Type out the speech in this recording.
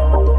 oh